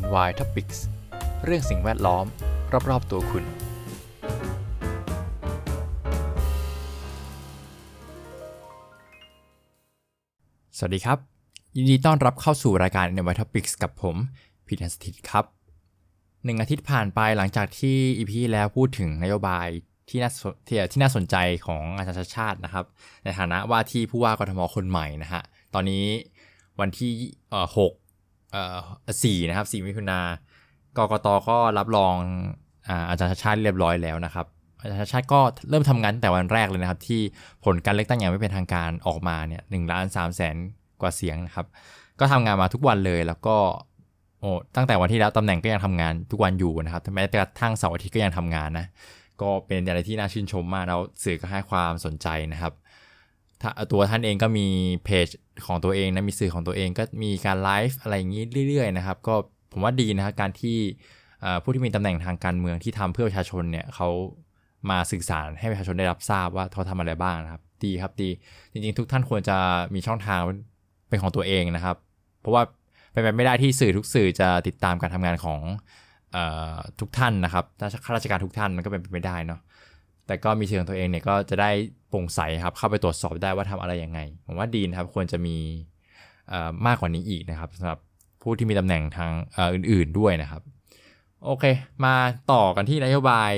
NY Topics เรื่องสิ่งแวดล้อม รอบ ๆ ตัวคุณ สวัสดีครับ ยินดีต้อนรับเข้าสู่รายการ NY Topics กับผมพีทันสถิตครับหนึ่งอาทิตย์ผ่านไปหลังจากที่อีพีแล้วพูดถึงนโยบายที่น่าที่ที่น่าสนใจของอาจารย์ชาชาตินะครับ ในฐานะว่าที่ผู้ว่ากทมคนใหม่นะฮะตอนนี้วันที่หกเอ่อ สี่นะครับสี่มิถุนากกตก็รับรองอาจารย์ชาชาติเรียบร้อยแล้วนะครับอาจารย์ชาชาติก็เริ่มทำงานแต่วันแรกเลยนะครับ ที่ผลการเลือกตั้งอย่างไม่เป็นทางการออกมาเนี่ยหนึ่งล้านสามแสนกว่าเสียงนะครับก็ทำงานมาทุกวันเลยแล้วก็โอ้ตั้งแต่วันที่แล้วตำแหน่งก็ยังทำงานทุกวันอยู่นะครับแม้แต่กระทั่งเสาร์อาทิตย์ก็ยังทำงานนะก็เป็นอะไรที่น่าชื่นชมมากแล้วสื่อก็ให้ความสนใจนะครับ ตัวท่านเองก็มีเพจของตัวเองนะมีสื่อของตัวเองก็มีการไลฟ์อะไรอย่างนี้เรื่อยๆนะครับก็ผมว่าดีนะครับการที่ผู้ที่มีตำแหน่งทางการเมืองที่ทำเพื่อประชาชนเนี่ยเขามาสื่อสารให้ประชาชนได้รับทราบว่าเขาทำอะไรบ้างนะครับ ดีครับดีจริงๆ ทุกท่านควรจะมีช่องทางเป็นของตัวเองนะครับ เพราะว่าเป็นไปไม่ได้ที่สื่อทุกสื่อจะติดตามการทำงานของทุกท่านนะครับถ้าข้าราชการทุกท่านมันก็เป็นไปไม่ได้เนาะ แต่ก็มีเชิงตัวเองเนี่ยก็จะได้โปร่งใสครับเข้าไปตรวจสอบได้ว่าทำอะไรยังไง ผมว่าดีนะครับควรจะมีมากกว่านี้อีกนะครับสำหรับผู้ที่มีตำแหน่งทางอื่น ๆด้วยนะครับ โอเค มาต่อกันที่นโยบาย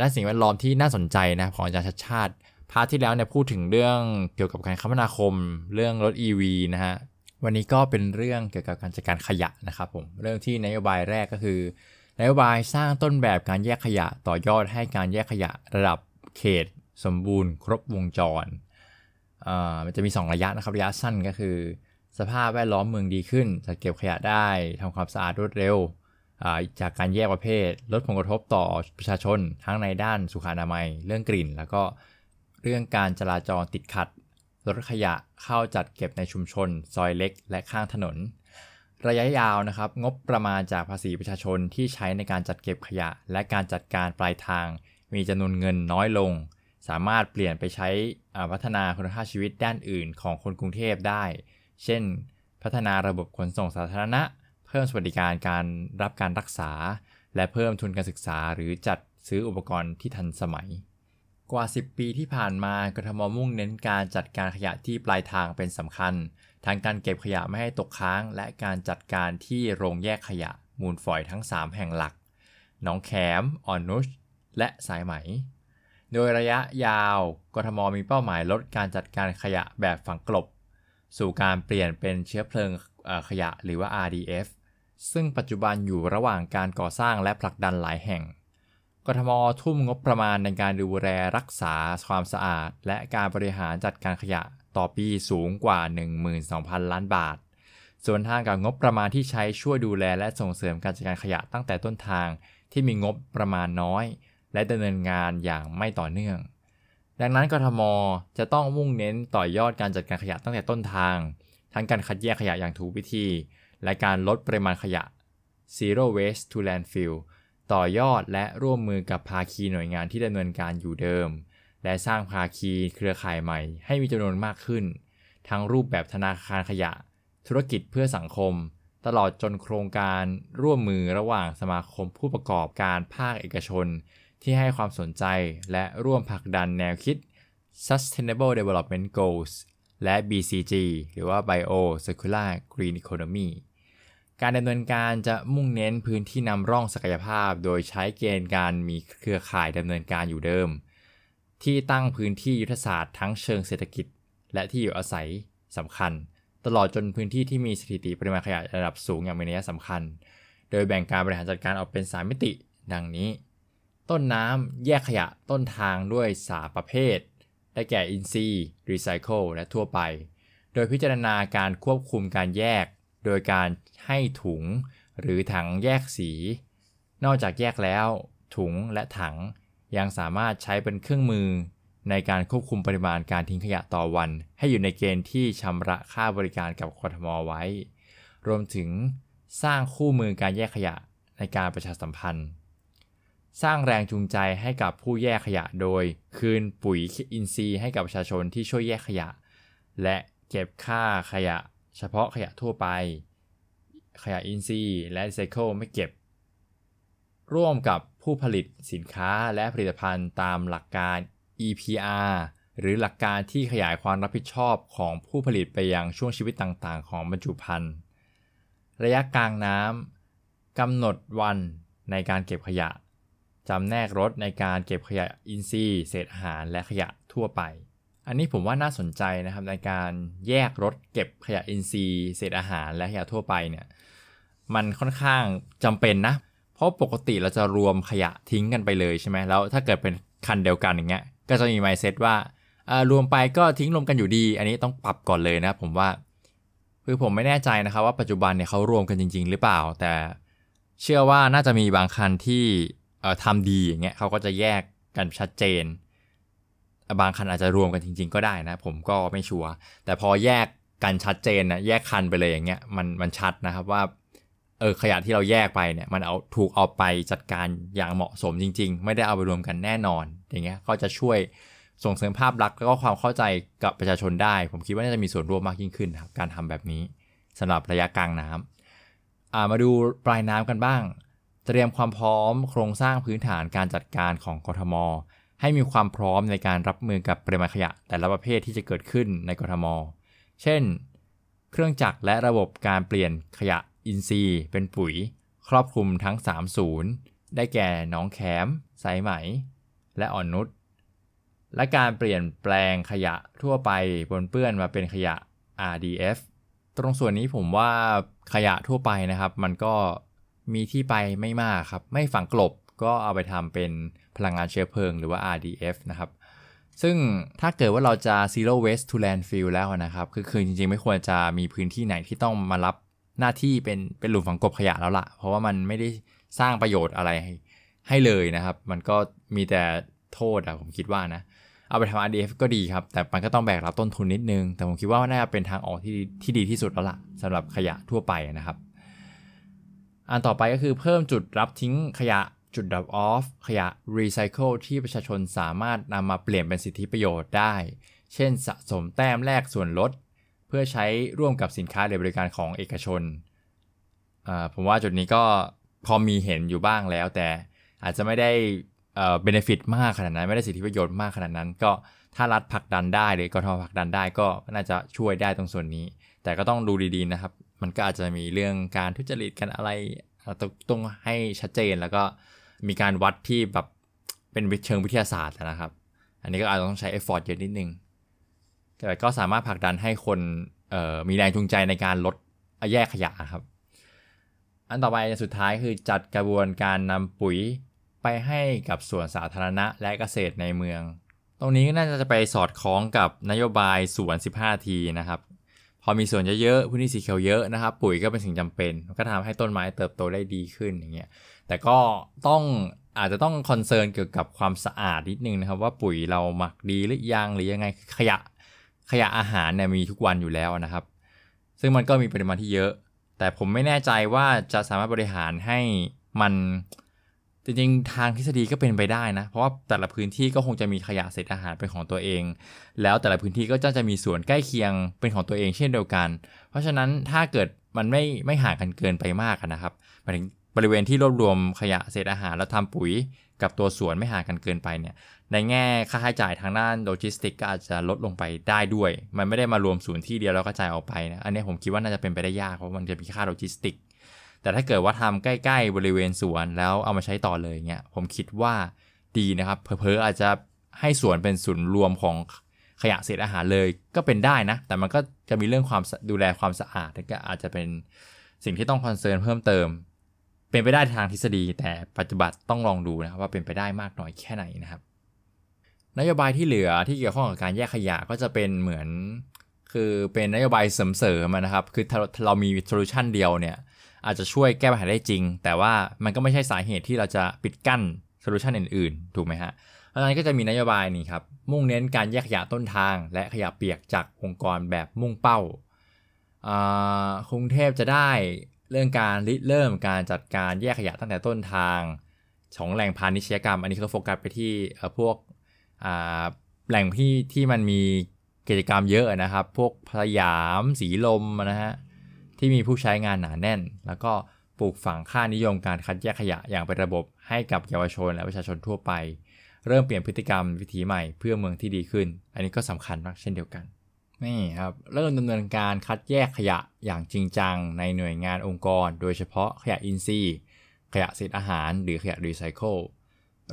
ด้านสิ่งแวดล้อมที่น่าสนใจนะของอาจารย์ชัชชาติ part ที่แล้วเนี่ยพูดถึงเรื่องเกี่ยวกับการคมนาคม เรื่องรถ EV นะฮะวันนี้ก็เป็นเรื่องเกี่ยวกับการจัดการขยะนะครับผมเรื่องที่นโยบายแรกก็คือ นโยบายสร้างต้นแบบการแยกขยะต่อยอดให้การแยกขยะระดับเขตสมบูรณ์ครบวงจรมันจะมี 2 ระยะนะครับ ระยะสั้นก็คือ สภาพแวดล้อมเมืองดีขึ้นจัดเก็บขยะได้ทำความสะอาดรวดเร็ว จากการแยกประเภท ลดผลกระทบต่อประชาชน ทั้งในด้านสุขอนามัย เรื่องกลิ่น แล้วก็เรื่องการจราจรติดขัด รถขยะเข้าจัดเก็บในชุมชน ซอยเล็ก และข้างถนน ระยะยาวนะครับ งบประมาณจากภาษีประชาชนที่ใช้ในการจัดเก็บขยะ และการจัดการปลายทาง มีจำนวนเงินน้อยลง สามารถเปลี่ยนไปใช้พัฒนาคุณภาพชีวิตด้านอื่นของคนกรุงเทพได้ เช่น พัฒนาระบบขนส่งสาธารณะ เพิ่มสวัสดิการการรับการรักษา และเพิ่มทุนการศึกษาหรือจัดซื้ออุปกรณ์ที่ทันสมัย กว่า 10 ปีที่ผ่านมากทมมุ่งเน้นการจัดการขยะที่ปลายทางเป็นสำคัญ ทั้งการเก็บขยะไม่ให้ตกค้าง และการจัดการที่โรงแยกขยะมูลฝอยทั้ง 3 แห่งหลัก หนองแขม อ่อนนุช และสายไหม โดยระยะยาวกทมมีเป้าหมายลดการจัดการขยะแบบฝังกลบ สู่การเปลี่ยนเป็นเชื้อเพลิงขยะหรือว่า RDF ซึ่งปัจจุบันอยู่ระหว่างการก่อสร้างและผลักดันหลายแห่ง กทมทุ่มงบประมาณในการดูแลรักษาความสะอาด และการบริหารจัดการขยะต่อปีสูงกว่า 12,000 ล้านบาท ส่วนทางกับงบประมาณที่ใช้ช่วยดูแลและส่งเสริมการจัดการขยะตั้งแต่ต้นทางที่มีงบประมาณน้อย และดำเนินงานอย่างไม่ต่อเนื่อง ดังนั้นกทมจะต้องมุ่งเน้นต่อยอดการจัดการขยะตั้งแต่ต้นทาง ทั้งการคัดแยกขยะอย่างถูกวิธี และการลดปริมาณขยะ zero waste to landfill ต่อยอดและร่วมมือกับภาคีหน่วยงานที่ดำเนินการอยู่เดิม และสร้างภาคีเครือข่ายใหม่ให้มีจำนวนมากขึ้น ทั้งรูปแบบธนาคารขยะ ธุรกิจเพื่อสังคม ตลอดจนโครงการร่วมมือระหว่างสมาคมผู้ประกอบการภาคเอกชน ที่ให้ความสนใจและร่วมผลักดันแนวคิด Sustainable Development Goals และ BCG หรือว่า Bio Circular Green Economy การดำเนินการจะมุ่งเน้นพื้นที่นำร่องศักยภาพ โดยใช้เกณฑ์การมีเครือข่ายดำเนินการอยู่เดิม ที่ตั้งพื้นที่ยุทธศาสตร์ทั้งเชิงเศรษฐกิจ และที่อยู่อาศัยสำคัญ ตลอดจนพื้นที่ที่มีสถิติปริมาณขยะระดับสูงอย่างมีนัยสำคัญ โดยแบ่งการบริหารจัดการออกเป็น 3 มิติ ดังนี้ ต้นน้ำแยกขยะต้นทางด้วยสาประเภท ได้แก่อินทรีย์รีไซเคิลและทั่วไป โดยพิจารณาการควบคุมการแยก โดยการให้ถุงหรือถังแยกสี นอกจากแยกแล้ว ถุงและถังยังสามารถใช้เป็นเครื่องมือ ในการควบคุมปริมาณการทิ้งขยะต่อวัน ให้อยู่ในเกณฑ์ที่ชำระค่าบริการกับกทมไว้ รวมถึงสร้างคู่มือการแยกขยะในการประชาสัมพันธ์ สร้างแรงจูงใจให้กับผู้แยกขยะโดย คืนปุ๋ยอินทรีย์ให้กับประชาชนที่ช่วยแยกขยะ และเก็บค่าขยะ เฉพาะขยะทั่วไป ขยะอินทรีย์และรีไซเคิลไม่เก็บ ร่วมกับผู้ผลิตสินค้าและผลิตภัณฑ์ตามหลักการ EPR หรือหลักการที่ขยายความรับผิดชอบของผู้ผลิตไปยังช่วงชีวิตต่างๆ ของบรรจุภัณฑ์ ระยะกลางน้ำกำหนดวันในการเก็บขยะจำแนกรถในการเก็บขยะอินทรีย์ เศษอาหารและขยะทั่วไป อันนี้ผมว่าน่าสนใจนะครับในการแยกรถเก็บขยะอินทรีย์เศษอาหารและขยะทั่วไปเนี่ยมันค่อนข้างจำเป็นนะ เพราะปกติเราจะรวมขยะทิ้งกันไปเลยใช่ไหมแล้วถ้าเกิดเป็นคันเดียวกันอย่างเงี้ยก็จะมีไมเซ็ตว่ารวมไปก็ทิ้งรวมกันอยู่ดี อันนี้ต้องปรับก่อนเลยนะผมว่าคือผมไม่แน่ใจนะครับว่าปัจจุบันเนี่ยเขารวมกันจริง ๆ หรือเปล่า แต่เชื่อว่าน่าจะมีบางคันที่ทำดีอย่างเงี้ยเขาก็จะแยกกันชัดเจน บางคันอาจจะรวมกันจริง ๆ ก็ได้นะ ผมก็ไม่ชัวร์แต่พอแยกกันชัดเจนนะแยกคันไปเลยอย่างเงี้ยมันมันชัดนะครับว่าเออขยะที่เราแยกไปเนี่ยมันเอาถูกเอาไปจัดการอย่างเหมาะสมจริง ๆ ไม่ได้เอาไปรวมกันแน่นอน อย่างเงี้ยก็จะช่วยส่งเสริมภาพลักษณ์แล้วก็ความเข้าใจกับประชาชนได้ ผมคิดว่าน่าจะมีส่วนร่วมมากยิ่งขึ้นครับการทำแบบนี้สำหรับระยะกลางน้ำามาดูปลายน้ำกันบ้าง เตรียมความพร้อมโครงสร้างพื้นฐานการจัดการของกทม ให้มีความพร้อมในการรับมือกับปริมาณขยะแต่ละประเภทที่จะเกิดขึ้นในกรทม เช่น เครื่องจักรและระบบการเปลี่ยนขยะอินทรีย์ เป็นปุ๋ย ครอบคลุมทั้ง 3 ศูนย์ ได้แก่น้องแขม สายไหม และอ่อนนุช และการเปลี่ยนแปลงขยะทั่วไปปนเปื้อนมาเป็นขยะ RDF ตรงส่วนนี้ผมว่าขยะทั่วไปนะครับ มันก็มีที่ไปไม่มากครับ ไม่ฝังกลบก็เอาไปทำเป็น พลังงานเชื้อเพลิงหรือว่า RDF นะครับ ซึ่งถ้าเกิดว่าเราจะ zero waste to landfill แล้วนะครับคือคือจริงๆ ไม่ควรจะมีพื้นที่ไหนที่ต้องมารับหน้าที่เป็นเป็นหลุมฝังกบขยะแล้วละ่ะ เพราะว่ามันไม่ได้สร้างประโยชน์อะไรให้ให้เลยนะครับ มันก็มีแต่โทษอะผมคิดว่านะ เอาไปทำ RDF ก็ดีครับ แต่มันก็ต้องแบกรับต้นทุนนิดนึง แต่ผมคิดว่าน่าจะเป็นทางออกที่ที่ดีที่สุดแล้วล่ะสำหรับขยะทั่วไปนะครับ อันต่อไปก็คือเพิ่มจุดรับทิ้งขยะ จุด drop off ขยะ recycle ที่ประชาชนสามารถนำมาเปลี่ยนเป็นสิทธิประโยชน์ได้ เช่นสะสมแต้มแลกส่วนลด เพื่อใช้ร่วมกับสินค้าหรือบริการของเอกชน ผมว่าจุดนี้ก็พอมีเห็นอยู่บ้างแล้ว แต่อาจจะไม่ได้เอ่อ benefit มากขนาดนั้น ไม่ได้สิทธิประโยชน์มากขนาดนั้น ก็ถ้ารัฐผลักดันได้หรือกทมผลักดันได้ก็น่าจะช่วยได้ตรงส่วนนี้ แต่ก็ต้องดูดีๆนะครับ มันก็อาจจะมีเรื่องการทุจริตกันอะไรต้องให้ชัดเจนแล้วก็ มีการวัดที่แบบเป็นเชิงวิทยาศาสตร์นะครับ อันนี้ก็อาจจะต้องใช้ effort เยอะนิดนึง แต่ก็สามารถผลักดันให้คนมีแรงจูงใจในการลดแยกขยะครับ อันต่อไปสุดท้ายคือจัดกระบวนการนำปุ๋ยไปให้กับส่วนสาธารณะและเกษตรในเมือง ตรงนี้น่าจะไปสอดคล้องกับนโยบายสวน 15 ทีนะครับ พอมีสวนเยอะๆพื้นที่สีเขียวเยอะนะครับ ปุ๋ยก็เป็นสิ่งจำเป็น ก็ทำให้ต้นไม้เติบโตได้ดีขึ้นอย่างเงี้ย แต่ก็ต้องอาจจะต้องคอนเซิร์นเกี่ยวกับความสะอาดนิดนึงนะครับ ว่าปุ๋ยเราหมักดีหรือยังหรือยังไงขยะขยะอาหารเนี่ยมีทุกวันอยู่แล้วนะครับ ซึ่งมันก็มีปริมาณที่เยอะ แต่ผมไม่แน่ใจว่าจะสามารถบริหารให้มันจริงๆ ทางทฤษฎีก็เป็นไปได้นะ เพราะว่าแต่ละพื้นที่ก็คงจะมีขยะเศษอาหารเป็นของตัวเอง แล้วแต่ละพื้นที่ก็จะจะมีส่วนใกล้เคียงเป็นของตัวเองเช่นเดียวกัน เพราะฉะนั้นถ้าเกิดมันไม่ไม่ห่างกันเกินไปมากนะครับหมายถึง บริเวณที่รวบรวมขยะเศษอาหารแล้วทำปุ๋ยกับตัวสวนไม่ห่างกันเกินไปเนี่ยในแง่ค่าใช้จ่ายทางด้านโลจิสติกก็อาจจะลดลงไปได้ด้วย มันไม่ได้มารวมศูนย์ที่เดียวแล้วก็จ่ายออกไปนะอันนี้ผมคิดว่าน่าจะเป็นไปได้ยากเพราะมันจะมีค่าโลจิสติก แต่ถ้าเกิดว่าทำใกล้ ๆ บริเวณสวนแล้วเอามาใช้ต่อเลยเงี้ยผมคิดว่าดีนะครับเผลอๆอาจจะให้สวนเป็นศูนย์รวมของขยะเศษอาหารเลยก็เป็นได้นะ แต่มันก็จะมีเรื่องความดูแลความสะอาดก็อาจจะเป็นสิ่งที่ต้อง concern เพิ่มเติม เป็นไปได้ทางทฤษฎี แต่ปัจจุบันต้องลองดูนะครับว่าเป็นไปได้มากน้อยแค่ไหนนะครับ นโยบายที่เหลือที่เกี่ยวข้องกับการแยกขยะก็จะเป็นเหมือน คือเป็นนโยบายเสริมๆนะครับ คือถ้าเรามี solution เดียวเนี่ยอาจจะช่วยแก้ปัญหาได้จริง แต่ว่ามันก็ไม่ใช่สาเหตุที่เราจะปิดกั้น solution อื่นๆ ถูกไหมฮะเพราะนั้นก็จะมีนโยบายนี่ครับ มุ่งเน้นการแยกขยะต้นทาง และขยะเปียกจากองค์กรแบบมุ่งเป้ากรุงเทพจะได้ เรื่องการริเริ่มการจัดการแยกขยะตั้งแต่ต้นทางของแหล่งพาณิชยกรรม อันนี้เขาโฟกัสไปที่พวกแหล่งที่ที่มันมีกิจกรรมเยอะนะครับ พวกพยามสีลมนะฮะที่มีผู้ใช้งานหนาแน่น แล้วก็ปลูกฝังค่านิยมการคัดแยกขยะอย่างเป็นระบบให้กับเยาวชนและประชาชนทั่วไป เริ่มเปลี่ยนพฤติกรรมวิถีใหม่เพื่อเมืองที่ดีขึ้น อันนี้ก็สำคัญมากเช่นเดียวกัน นี่ครับเริ่มดำเนินการคัดแยกขยะอย่างจริงจังในหน่วยงานองค์กร โดยเฉพาะขยะอินทรีย์ขยะเศษอาหาร หรือขยะรีไซเคิล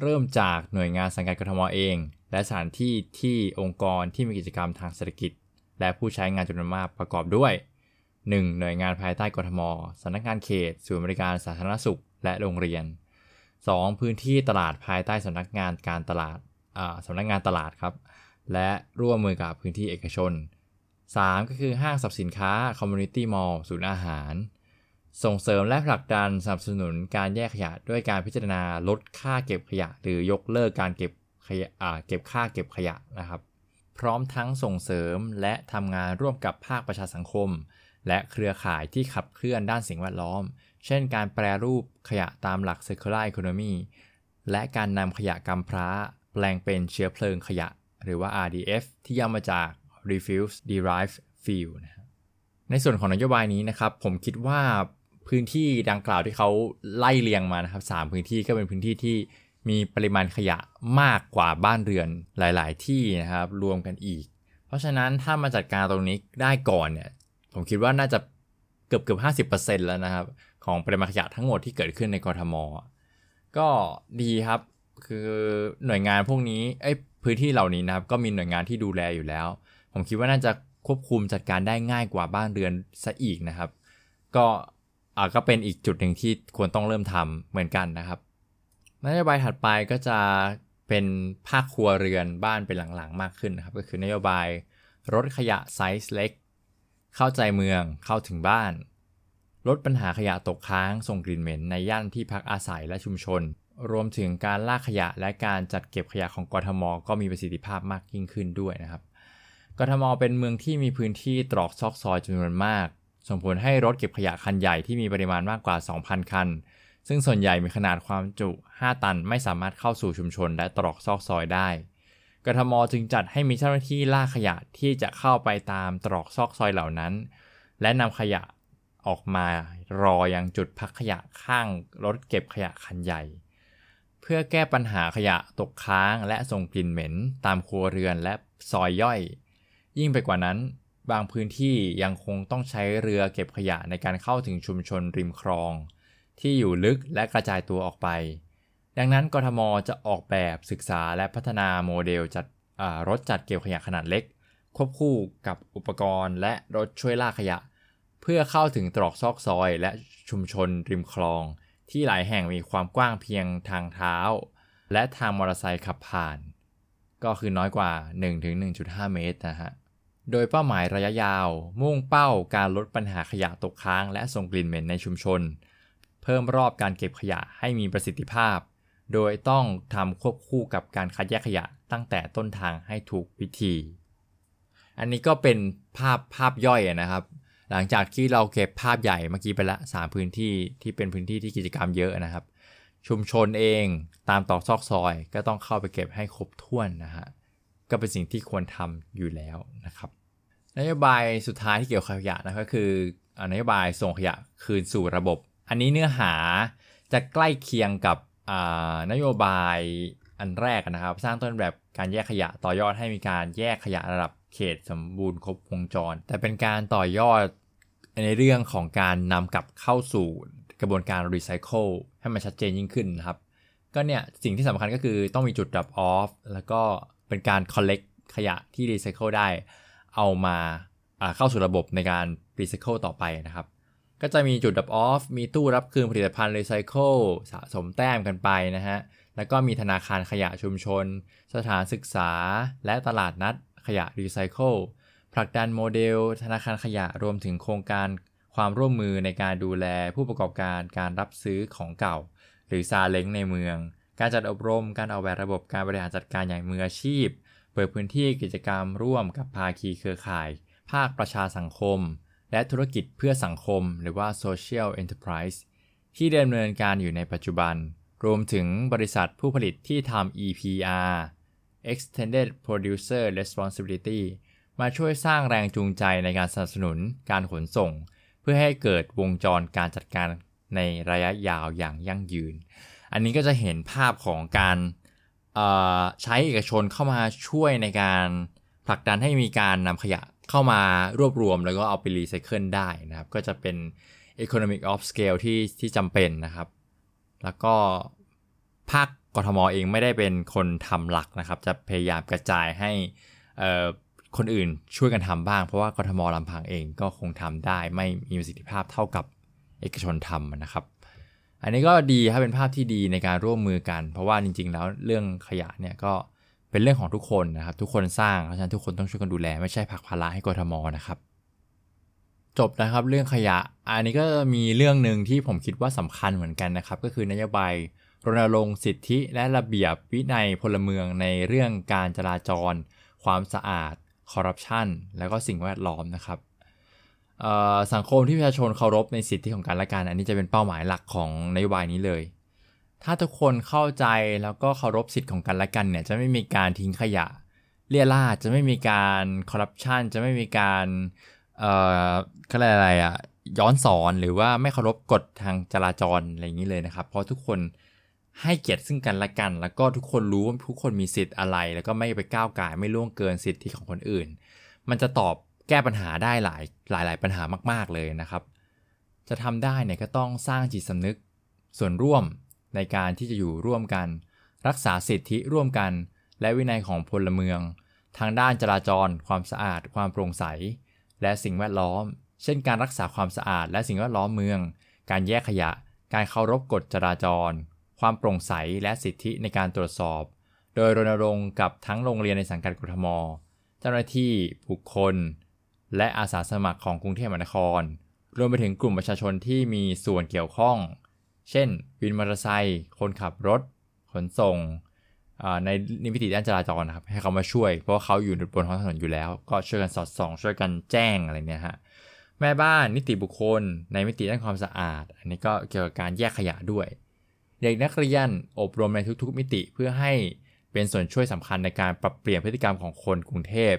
เริ่มจากหน่วยงานสังกัดกทมเอง และสถานที่ที่องค์กรที่มีกิจกรรมทางเศรษฐกิจ และผู้ใช้งานจำนวนมากประกอบด้วย 1. หน่วยงานภายใต้กทมสำนักงานเขตศูนย์บริการสาธารณสุข และโรงเรียน 2. พื้นที่ตลาดภายใต้สำนักงานการตลาดสำนักงานตลาดครับและร่วมมือกับพื้นที่เอกชน 3. ก็คือห้างสรรพสินค้า Community Mall ศูนย์อาหาร ส่งเสริมและผลักดันสนับสนุนการแยกขยะด้วยการพิจารณาลดค่าเก็บขยะ หรือยกเลิกการเก็บขยะเก็บค่าเก็บขยะนะครับ พร้อมทั้งส่งเสริมและทำงานร่วมกับภาคประชาสังคม และเครือข่ายที่ขับเคลื่อนด้านสิ่งแวดล้อม เช่น การแปรรูปขยะตามหลัก circular economy และการนำขยะกำพร้า แปลงเป็นเชื้อเพลิงขยะ หรือว่า RDF ที่ย่อมาจาก refuse derive fuel นะในส่วนของนโยบายนี้นะครับ ผมคิดว่าพื้นที่ดังกล่าวที่เขาไล่เรียงมานะครับสพื้นที่ก็เป็นพื้นที่ที่มีปริมาณขยะมากกว่าบ้านเรือนหลาย ๆ ที่นะครับรวมกันอีก เพราะฉะนั้นถ้ามาจัดการตรงนี้ได้ก่อนเนี่ยผมคิดว่าน่าจะเกือบเกือบห้าสิบเปอร์เซ็นต์แล้วนะครับ ของปริมาณขยะทั้งหมดที่เกิดขึ้นในกรทม ก็ดีครับคือหน่วยงานพวกนี้ไอ้พื้นที่เหล่านี้นะครับ ก็มีหน่วยงานที่ดูแลอยู่แล้ว ผมคิดว่าน่าจะควบคุมจัดการได้ง่ายกว่าบ้านเรือนซะอีกนะครับ ก็อ่าก็เป็นอีกจุดหนึ่งที่ควรต้องเริ่มทำเหมือนกันนะครับนโยบายถัดไปก็จะเป็นภาคครัวเรือนบ้านเป็นหลังๆ มากขึ้นนะครับ ก็คือนโยบายลดขยะไซส์เล็ก เข้าใจเมืองเข้าถึงบ้าน ลดปัญหาขยะตกค้างส่งกลิ่นเหม็นในย่านที่พักอาศัยและชุมชน รวมถึงการลากขยะและการจัดเก็บขยะของกทม ก็มีประสิทธิภาพมากยิ่งขึ้นด้วยนะครับ กทมเป็นเมืองที่มีพื้นที่ตรอกซอกซอยจำนวนมาก ส่งผลให้รถเก็บขยะคันใหญ่ที่มีปริมาณมากกว่า 2,000 คัน ซึ่งส่วนใหญ่มีขนาดความจุ 5 ตันไม่สามารถเข้าสู่ชุมชนและตรอกซอกซอยได้ กทมจึงจัดให้มีเจ้าหน้าที่ลากขยะที่จะเข้าไปตามตรอกซอกซอยเหล่านั้น และนำขยะออกมารอยังจุดพักขยะข้างรถเก็บขยะคันใหญ่ เพื่อแก้ปัญหาขยะตกค้างและส่งกลิ่นเหม็นตามครัวเรือนและซอยย่อย ยิ่งไปกว่านั้น บางพื้นที่ยังคงต้องใช้เรือเก็บขยะในการเข้าถึงชุมชนริมคลอง ที่อยู่ลึกและกระจายตัวออกไป ดังนั้นกทมจะออกแบบศึกษาและพัฒนาโมเดลจัดรถจัดเก็บขยะขนาดเล็ก ควบคู่กับอุปกรณ์ และรถช่วยลากขยะ เพื่อเข้าถึงตรอกซอกซอย และชุมชนริมคลอง ที่หลายแห่งมีความกว้างเพียงทางเท้า และทางมอเตอร์ไซค์ขับผ่าน ก็คือน้อยกว่า 1-1.5 เมตรนะฮะ โดยเป้าหมายระยะยาว มุ่งเป้าการลดปัญหาขยะตกค้าง และส่งกลิ่นเหม็นในชุมชน เพิ่มรอบการเก็บขยะให้มีประสิทธิภาพ โดยต้องทำควบคู่กับการคัดแยกขยะตั้งแต่ต้นทางให้ถูกวิธี อันนี้ก็เป็นภาพภาพย่อยนะครับ หลังจากที่เราเก็บภาพใหญ่เมื่อกี้ไปละสามพื้นที่ที่เป็นพื้นที่ที่กิจกรรมเยอะนะครับ ชุมชนเองตามตอกซอกซอย ก็ต้องเข้าไปเก็บให้ครบถ้วนนะฮะก็เป็นสิ่งที่ควรทำอยู่แล้วนะครับนโยบายสุดท้ายที่เกี่ยวกับขยะนะก็คือนโยบายส่งขยะคืนสู่ระบบ อันนี้เนื้อหาจะใกล้เคียงกับนโยบายอันแรกนะครับ สร้างต้นแบบการแยกขยะต่อยอดให้มีการแยกขยะระดับเขตสมบูรณ์ครบวงจร แต่เป็นการต่อยอดในเรื่องของการนำกลับเข้าสู่ กระบวนการรีไซเคิลให้มันชัดเจนยิ่งขึ้นนะครับ ก็เนี่ย สิ่งที่สำคัญก็คือต้องมีจุด drop off แล้วก็เป็นการ collect ขยะที่รีไซเคิลได้ เอามาเข้าสู่ระบบในการรีไซเคิลต่อไปนะครับ ก็จะมีจุด drop off มีตู้รับคืนผลิตภัณฑ์รีไซเคิลสะสมแต้มกันไปนะฮะ แล้วก็มีธนาคารขยะชุมชน สถานศึกษา และตลาดนัดขยะรีไซเคิลผลักดันโมเดล ธนาคารขยะรวมถึงโครงการ ความร่วมมือในการดูแลผู้ประกอบการการรับซื้อของเก่า หรือซาเล้งในเมือง การจัดอบรมการออกแบบระบบการบริหารจัดการอย่างมืออาชีพ เปิดพื้นที่กิจกรรมร่วมกับภาคีเครือข่าย ภาคประชาสังคม และธุรกิจเพื่อสังคม หรือว่า Social Enterprise ที่ดำเนินการอยู่ในปัจจุบัน รวมถึงบริษัทผู้ผลิตที่ทำ EPR Extended Producer Responsibility มาช่วยสร้างแรงจูงใจในการสนับสนุนการขนส่ง พื่อพื่อให้เกิดวงจรการจัดการในระยะยาวอย่างยั่งยืน อันนี้ก็จะเห็นภาพของการใช้เอกชนเข้ามาช่วยในการผลักดันให้มีการนำขยะเข้ามารวบรวมแล้วก็เอาไปรีไซเคิลได้นะครับ ก็จะเป็น economic of scale ที่ที่จำเป็นนะครับ แล้วก็ภาคกทมเองไม่ได้เป็นคนทำหลักนะครับ จะพยายามกระจายให้ คนอื่นช่วยกันทำบ้าง เพราะว่ากทมลำพังเองก็คงทำได้ไม่มีประสิทธิภาพเท่ากับเอกชนทำนะครับ อันนี้ก็ดีครับเป็นภาพที่ดีในการร่วมมือกัน เพราะว่าจริง ๆ แล้วเรื่องขยะเนี่ยก็เป็นเรื่องของทุกคนนะครับ ทุกคนสร้างเพราะฉะนั้นทุกคนต้องช่วยกันดูแล ไม่ใช่ผักภาระให้กทมนะครับ จบนะครับเรื่องขยะ อันนี้ก็มีเรื่องหนึ่งที่ผมคิดว่าสำคัญเหมือนกันนะครับ ก็คือนโยบายรณรงค์สิทธิและระเบียบวินัยพลเมืองในเรื่องการจราจร ความสะอาด คอร์รัปชันแล้วก็สิ่งแวดล้อมนะครับสังคมที่ประชาชนเคารพในสิทธิของกันและกัน อันนี้จะเป็นเป้าหมายหลักของนโยบายนี้เลย ถ้าทุกคนเข้าใจแล้วก็เคารพสิทธิของกันและกันเนี่ยจะไม่มีการทิ้งขยะ เลี่ยราจะไม่มีการคอร์รัปชันจะไม่มีการเอ่ออะไรอะย้อนสอนหรือว่าไม่เคารพกฎทางจราจรอะไรอย่างนี้เลยนะครับ เพราะทุกคน ให้เกียรติซึ่งกันและกัน แล้วก็ทุกคนรู้ว่าทุกคนมีสิทธิ์อะไร แล้วก็ไม่ไปก้าวไก่ไม่ล่วงเกินสิทธิของคนอื่น มันจะตอบแก้ปัญหาได้หลายหลายหลายปัญหามาก ๆเลยนะครับ จะทำได้เนี่ยก็ต้องสร้างจิตสำนึกส่วนร่วมในการที่จะอยู่ร่วมกัน รักษาสิทธิร่วมกัน และวินัยของพลเมือง ทางด้านจราจร ความสะอาด ความโปร่งใส และสิ่งแวดล้อม เช่น การรักษาความสะอาด และสิ่งแวดล้อมเมือง การแยกขยะ การเคารพกฎจราจร ความโปร่งใสและสิทธิในการตรวจสอบ โดยรณรงค์กับทั้งโรงเรียนในสังกัดกรทม เจ้าหน้าที่บุคคล และอาสาสมัครของกรุงเทพมหานคร รวมไปถึงกลุ่มประชาชนที่มีส่วนเกี่ยวข้อง เช่นวินมอเตอร์ไซค์คนขับรถ ขนส่งในนิมิติด้านจราจรนะครับให้เขามาช่วย เพราะว่าเขาอยู่บนท้องถนนอยู่แล้ว ก็ช่วยกันสอดส่อง ช่วยกันแจ้งอะไรเนี่ยฮะแม่บ้านนิติบุคคล ในมิติด้านความสะอาด อันนี้ก็เกี่ยวกับการแยกขยะด้วย เด็กนักเรียนอบรมในทุกๆมิติเพื่อให้เป็นส่วนช่วยสำคัญในการปรับเปลี่ยนพฤติกรรมของคนกรุงเทพ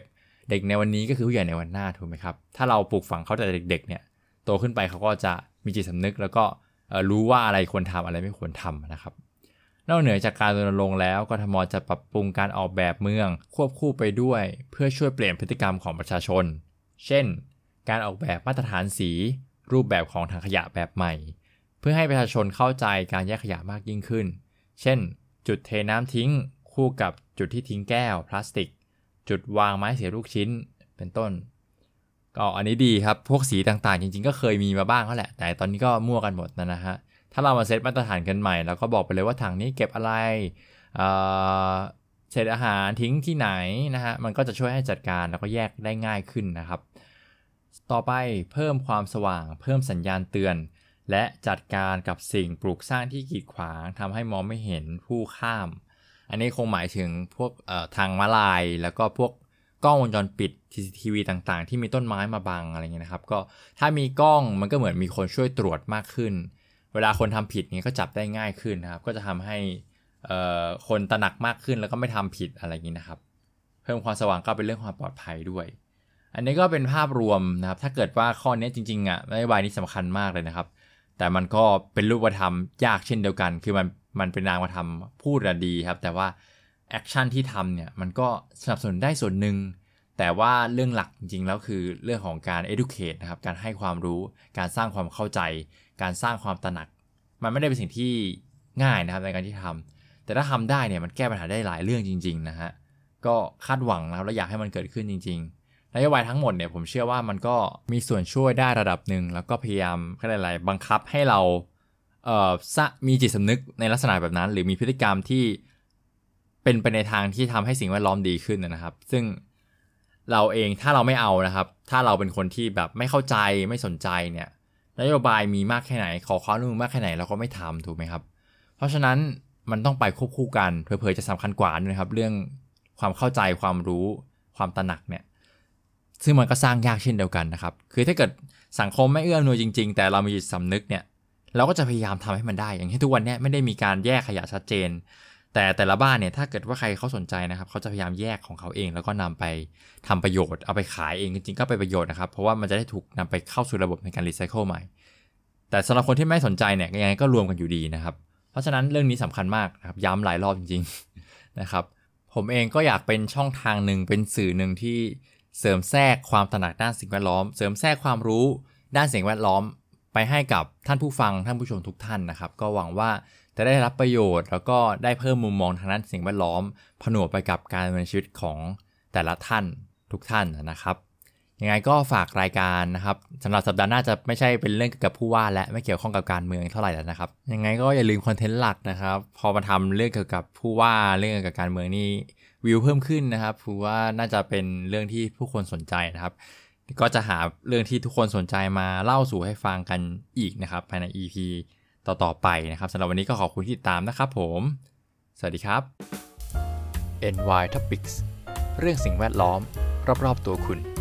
เด็กในวันนี้ก็คือผู้ใหญ่ในวันหน้าถูกไหมครับ ถ้าเราปลูกฝังเขาแต่เด็กๆเนี่ยโตขึ้นไปเขาก็จะมีจิตสำนึก แล้วก็รู้ว่าอะไรควรทำอะไรไม่ควรทำนะครับ นอกเหนือจากการรณรงค์แล้วกทมจะปรับปรุงการออกแบบเมือง ควบคู่ไปด้วย เพื่อช่วยเปลี่ยนพฤติกรรมของประชาชน เช่น การออกแบบมาตรฐานสี รูปแบบของถังขยะแบบใหม่ เพื่อให้ประชาชนเข้าใจการแยกขยะมากยิ่งขึ้น เช่น จุดเทน้ำทิ้ง คู่กับจุดที่ทิ้งแก้ว พลาสติก จุดวางไม้เสียลูกชิ้น เป็นต้น ก็อันนี้ดีครับ พวกสีต่างๆ จริงๆ ก็เคยมีมาบ้างเขาแหละ แต่ตอนนี้ก็มั่วกันหมดนะนะฮะ ถ้าเรามาเซตมาตรฐานกันใหม่ แล้วก็บอกไปเลยว่าถังนี้เก็บอะไรเศษอาหารทิ้งที่ไหนนะฮะ มันก็จะช่วยให้จัดการแล้วก็แยกได้ง่ายขึ้นนะครับ ต่อไปเพิ่มความสว่าง เพิ่มสัญญาณเตือน และจัดการกับสิ่งปลูกสร้างที่กีดขวางทำให้มองไม่เห็นผู้ข้าม อันนี้คงหมายถึงพวกทางมาลาย แล้วก็พวกกล้องวงจรปิดทีวีต่างๆ ที่มีต้นไม้มาบังอะไรเงี้ยนะครับ ก็ถ้ามีกล้องมันก็เหมือนมีคนช่วยตรวจมากขึ้น เวลาคนทำผิดนี้ก็จับได้ง่ายขึ้นนะครับ ก็จะทำให้คนตระหนักมากขึ้นแล้วก็ไม่ทำผิดอะไรอย่างนี้นะครับ เพิ่มความสว่างก็เป็นเรื่องความปลอดภัยด้วย อันนี้ก็เป็นภาพรวมนะครับ ถ้าเกิดว่าข้อนี้จริงๆอะนโยบายนี้สำคัญมากเลยนะครับ แต่มันก็เป็นรูปธรรมยากเช่นเดียวกัน คือมันมันเป็นนามธรรมพูดดีครับ แต่ว่าแอคชั่นที่ทำเนี่ยมันก็สนับสนุนได้ส่วนหนึ่งแต่ว่าเรื่องหลักจริงๆแล้วคือเรื่องของการ educate นะครับ การให้ความรู้ การสร้างความเข้าใจ การสร้างความตระหนัก มันไม่ได้เป็นสิ่งที่ง่ายนะครับในการที่ทำแต่ถ้าทำได้เนี่ยมันแก้ปัญหาได้หลายเรื่องจริง ๆ นะฮะ ก็คาดหวังนะครับและอยากให้มันเกิดขึ้นจริง ๆ นโยบายทั้งหมดเนี่ยผมเชื่อว่ามันก็มีส่วนช่วยได้ระดับหนึ่งแล้วก็พยายามอะไรบังคับให้เราเอ่อมีจิตสำนึกในลักษณะแบบนั้น หรือมีพฤติกรรมที่เป็นไปในทางที่ทำให้สิ่งแวดล้อมดีขึ้นนะครับ ซึ่งเราเองถ้าเราไม่เอานะครับ ถ้าเราเป็นคนที่แบบไม่เข้าใจไม่สนใจเนี่ยนโยบายมีมากแค่ไหน ขอความร่วมมือมากแค่ไหนเราก็ไม่ทำถูกไหมครับ เพราะฉะนั้นมันต้องไปควบคู่กันเผยๆจะสำคัญกว่านะครับ เรื่องความเข้าใจความรู้ความตระหนักเนี่ย ซึ่งมันก็สร้างยากเช่นเดียวกันนะครับ คือถ้าเกิดสังคมไม่เอื้ออำนวยจริง ๆ แต่เรามีจิตสำนึกเนี่ย เราก็จะพยายามทำให้มันได้ อย่างเช่นทุกวันนี้ไม่ได้มีการแยกขยะชัดเจน แต่แต่ละบ้านเนี่ย ถ้าเกิดว่าใครเขาสนใจนะครับ เขาจะพยายามแยกของเขาเอง แล้วก็นำไปทำประโยชน์ เอาไปขายเองจริงๆ ก็เป็นประโยชน์นะครับ เพราะว่ามันจะได้ถูกนำไปเข้าสู่ระบบในการรีไซเคิลใหม่ แต่สำหรับคนที่ไม่สนใจเนี่ย ยังไงก็รวมกันอยู่ดีนะครับ เพราะฉะนั้นเรื่องนี้สำคัญมากนะครับ ย้ำหลายรอบจริง ๆ นะครับ ผมเองก็อยากเป็นช่องทางหนึ่งเป็นสื่อหนึ่งที่ เสริมแทรกความตระหนักด้านสิ่งแวดล้อม เสริมแทรกความรู้ด้านสิ่งแวดล้อม ไปให้กับท่านผู้ฟังท่านผู้ชมทุกท่านนะครับ ก็หวังว่าจะได้รับประโยชน์ แล้วก็ได้เพิ่มมุมมองทางด้านสิ่งแวดล้อม ผนวกไปกับการดำเนินชีวิตของแต่ละท่านทุกท่านนะครับยังไงก็ฝากรายการนะครับสำหรับสัปดาห์หน้าจะไม่ใช่เป็นเรื่องเกี่ยวกับผู้ว่าและไม่เกี่ยวข้องกับการเมืองเท่าไหร่แล้วนะครับยังไงก็อย่าลืมคอนเทนต์หลักนะครับ พอมาทำเรื่องเกี่ยวกับผู้ว่าเรื่องเกี่ยวกับการเมืองนี่ วิวเพิ่มขึ้นนะครับผมว่าน่าจะเป็นเรื่องที่ผู้คนสนใจนะครับ ก็จะหาเรื่องที่ทุกคนสนใจมาเล่าสู่ให้ฟังกันอีกนะครับ ภายใน EP ต่อๆไปนะครับสำหรับวันนี้ก็ขอบคุณที่ติดตามนะครับผม สวัสดีครับ NY Topics เรื่องสิ่งแวดล้อม รอบๆตัวคุณ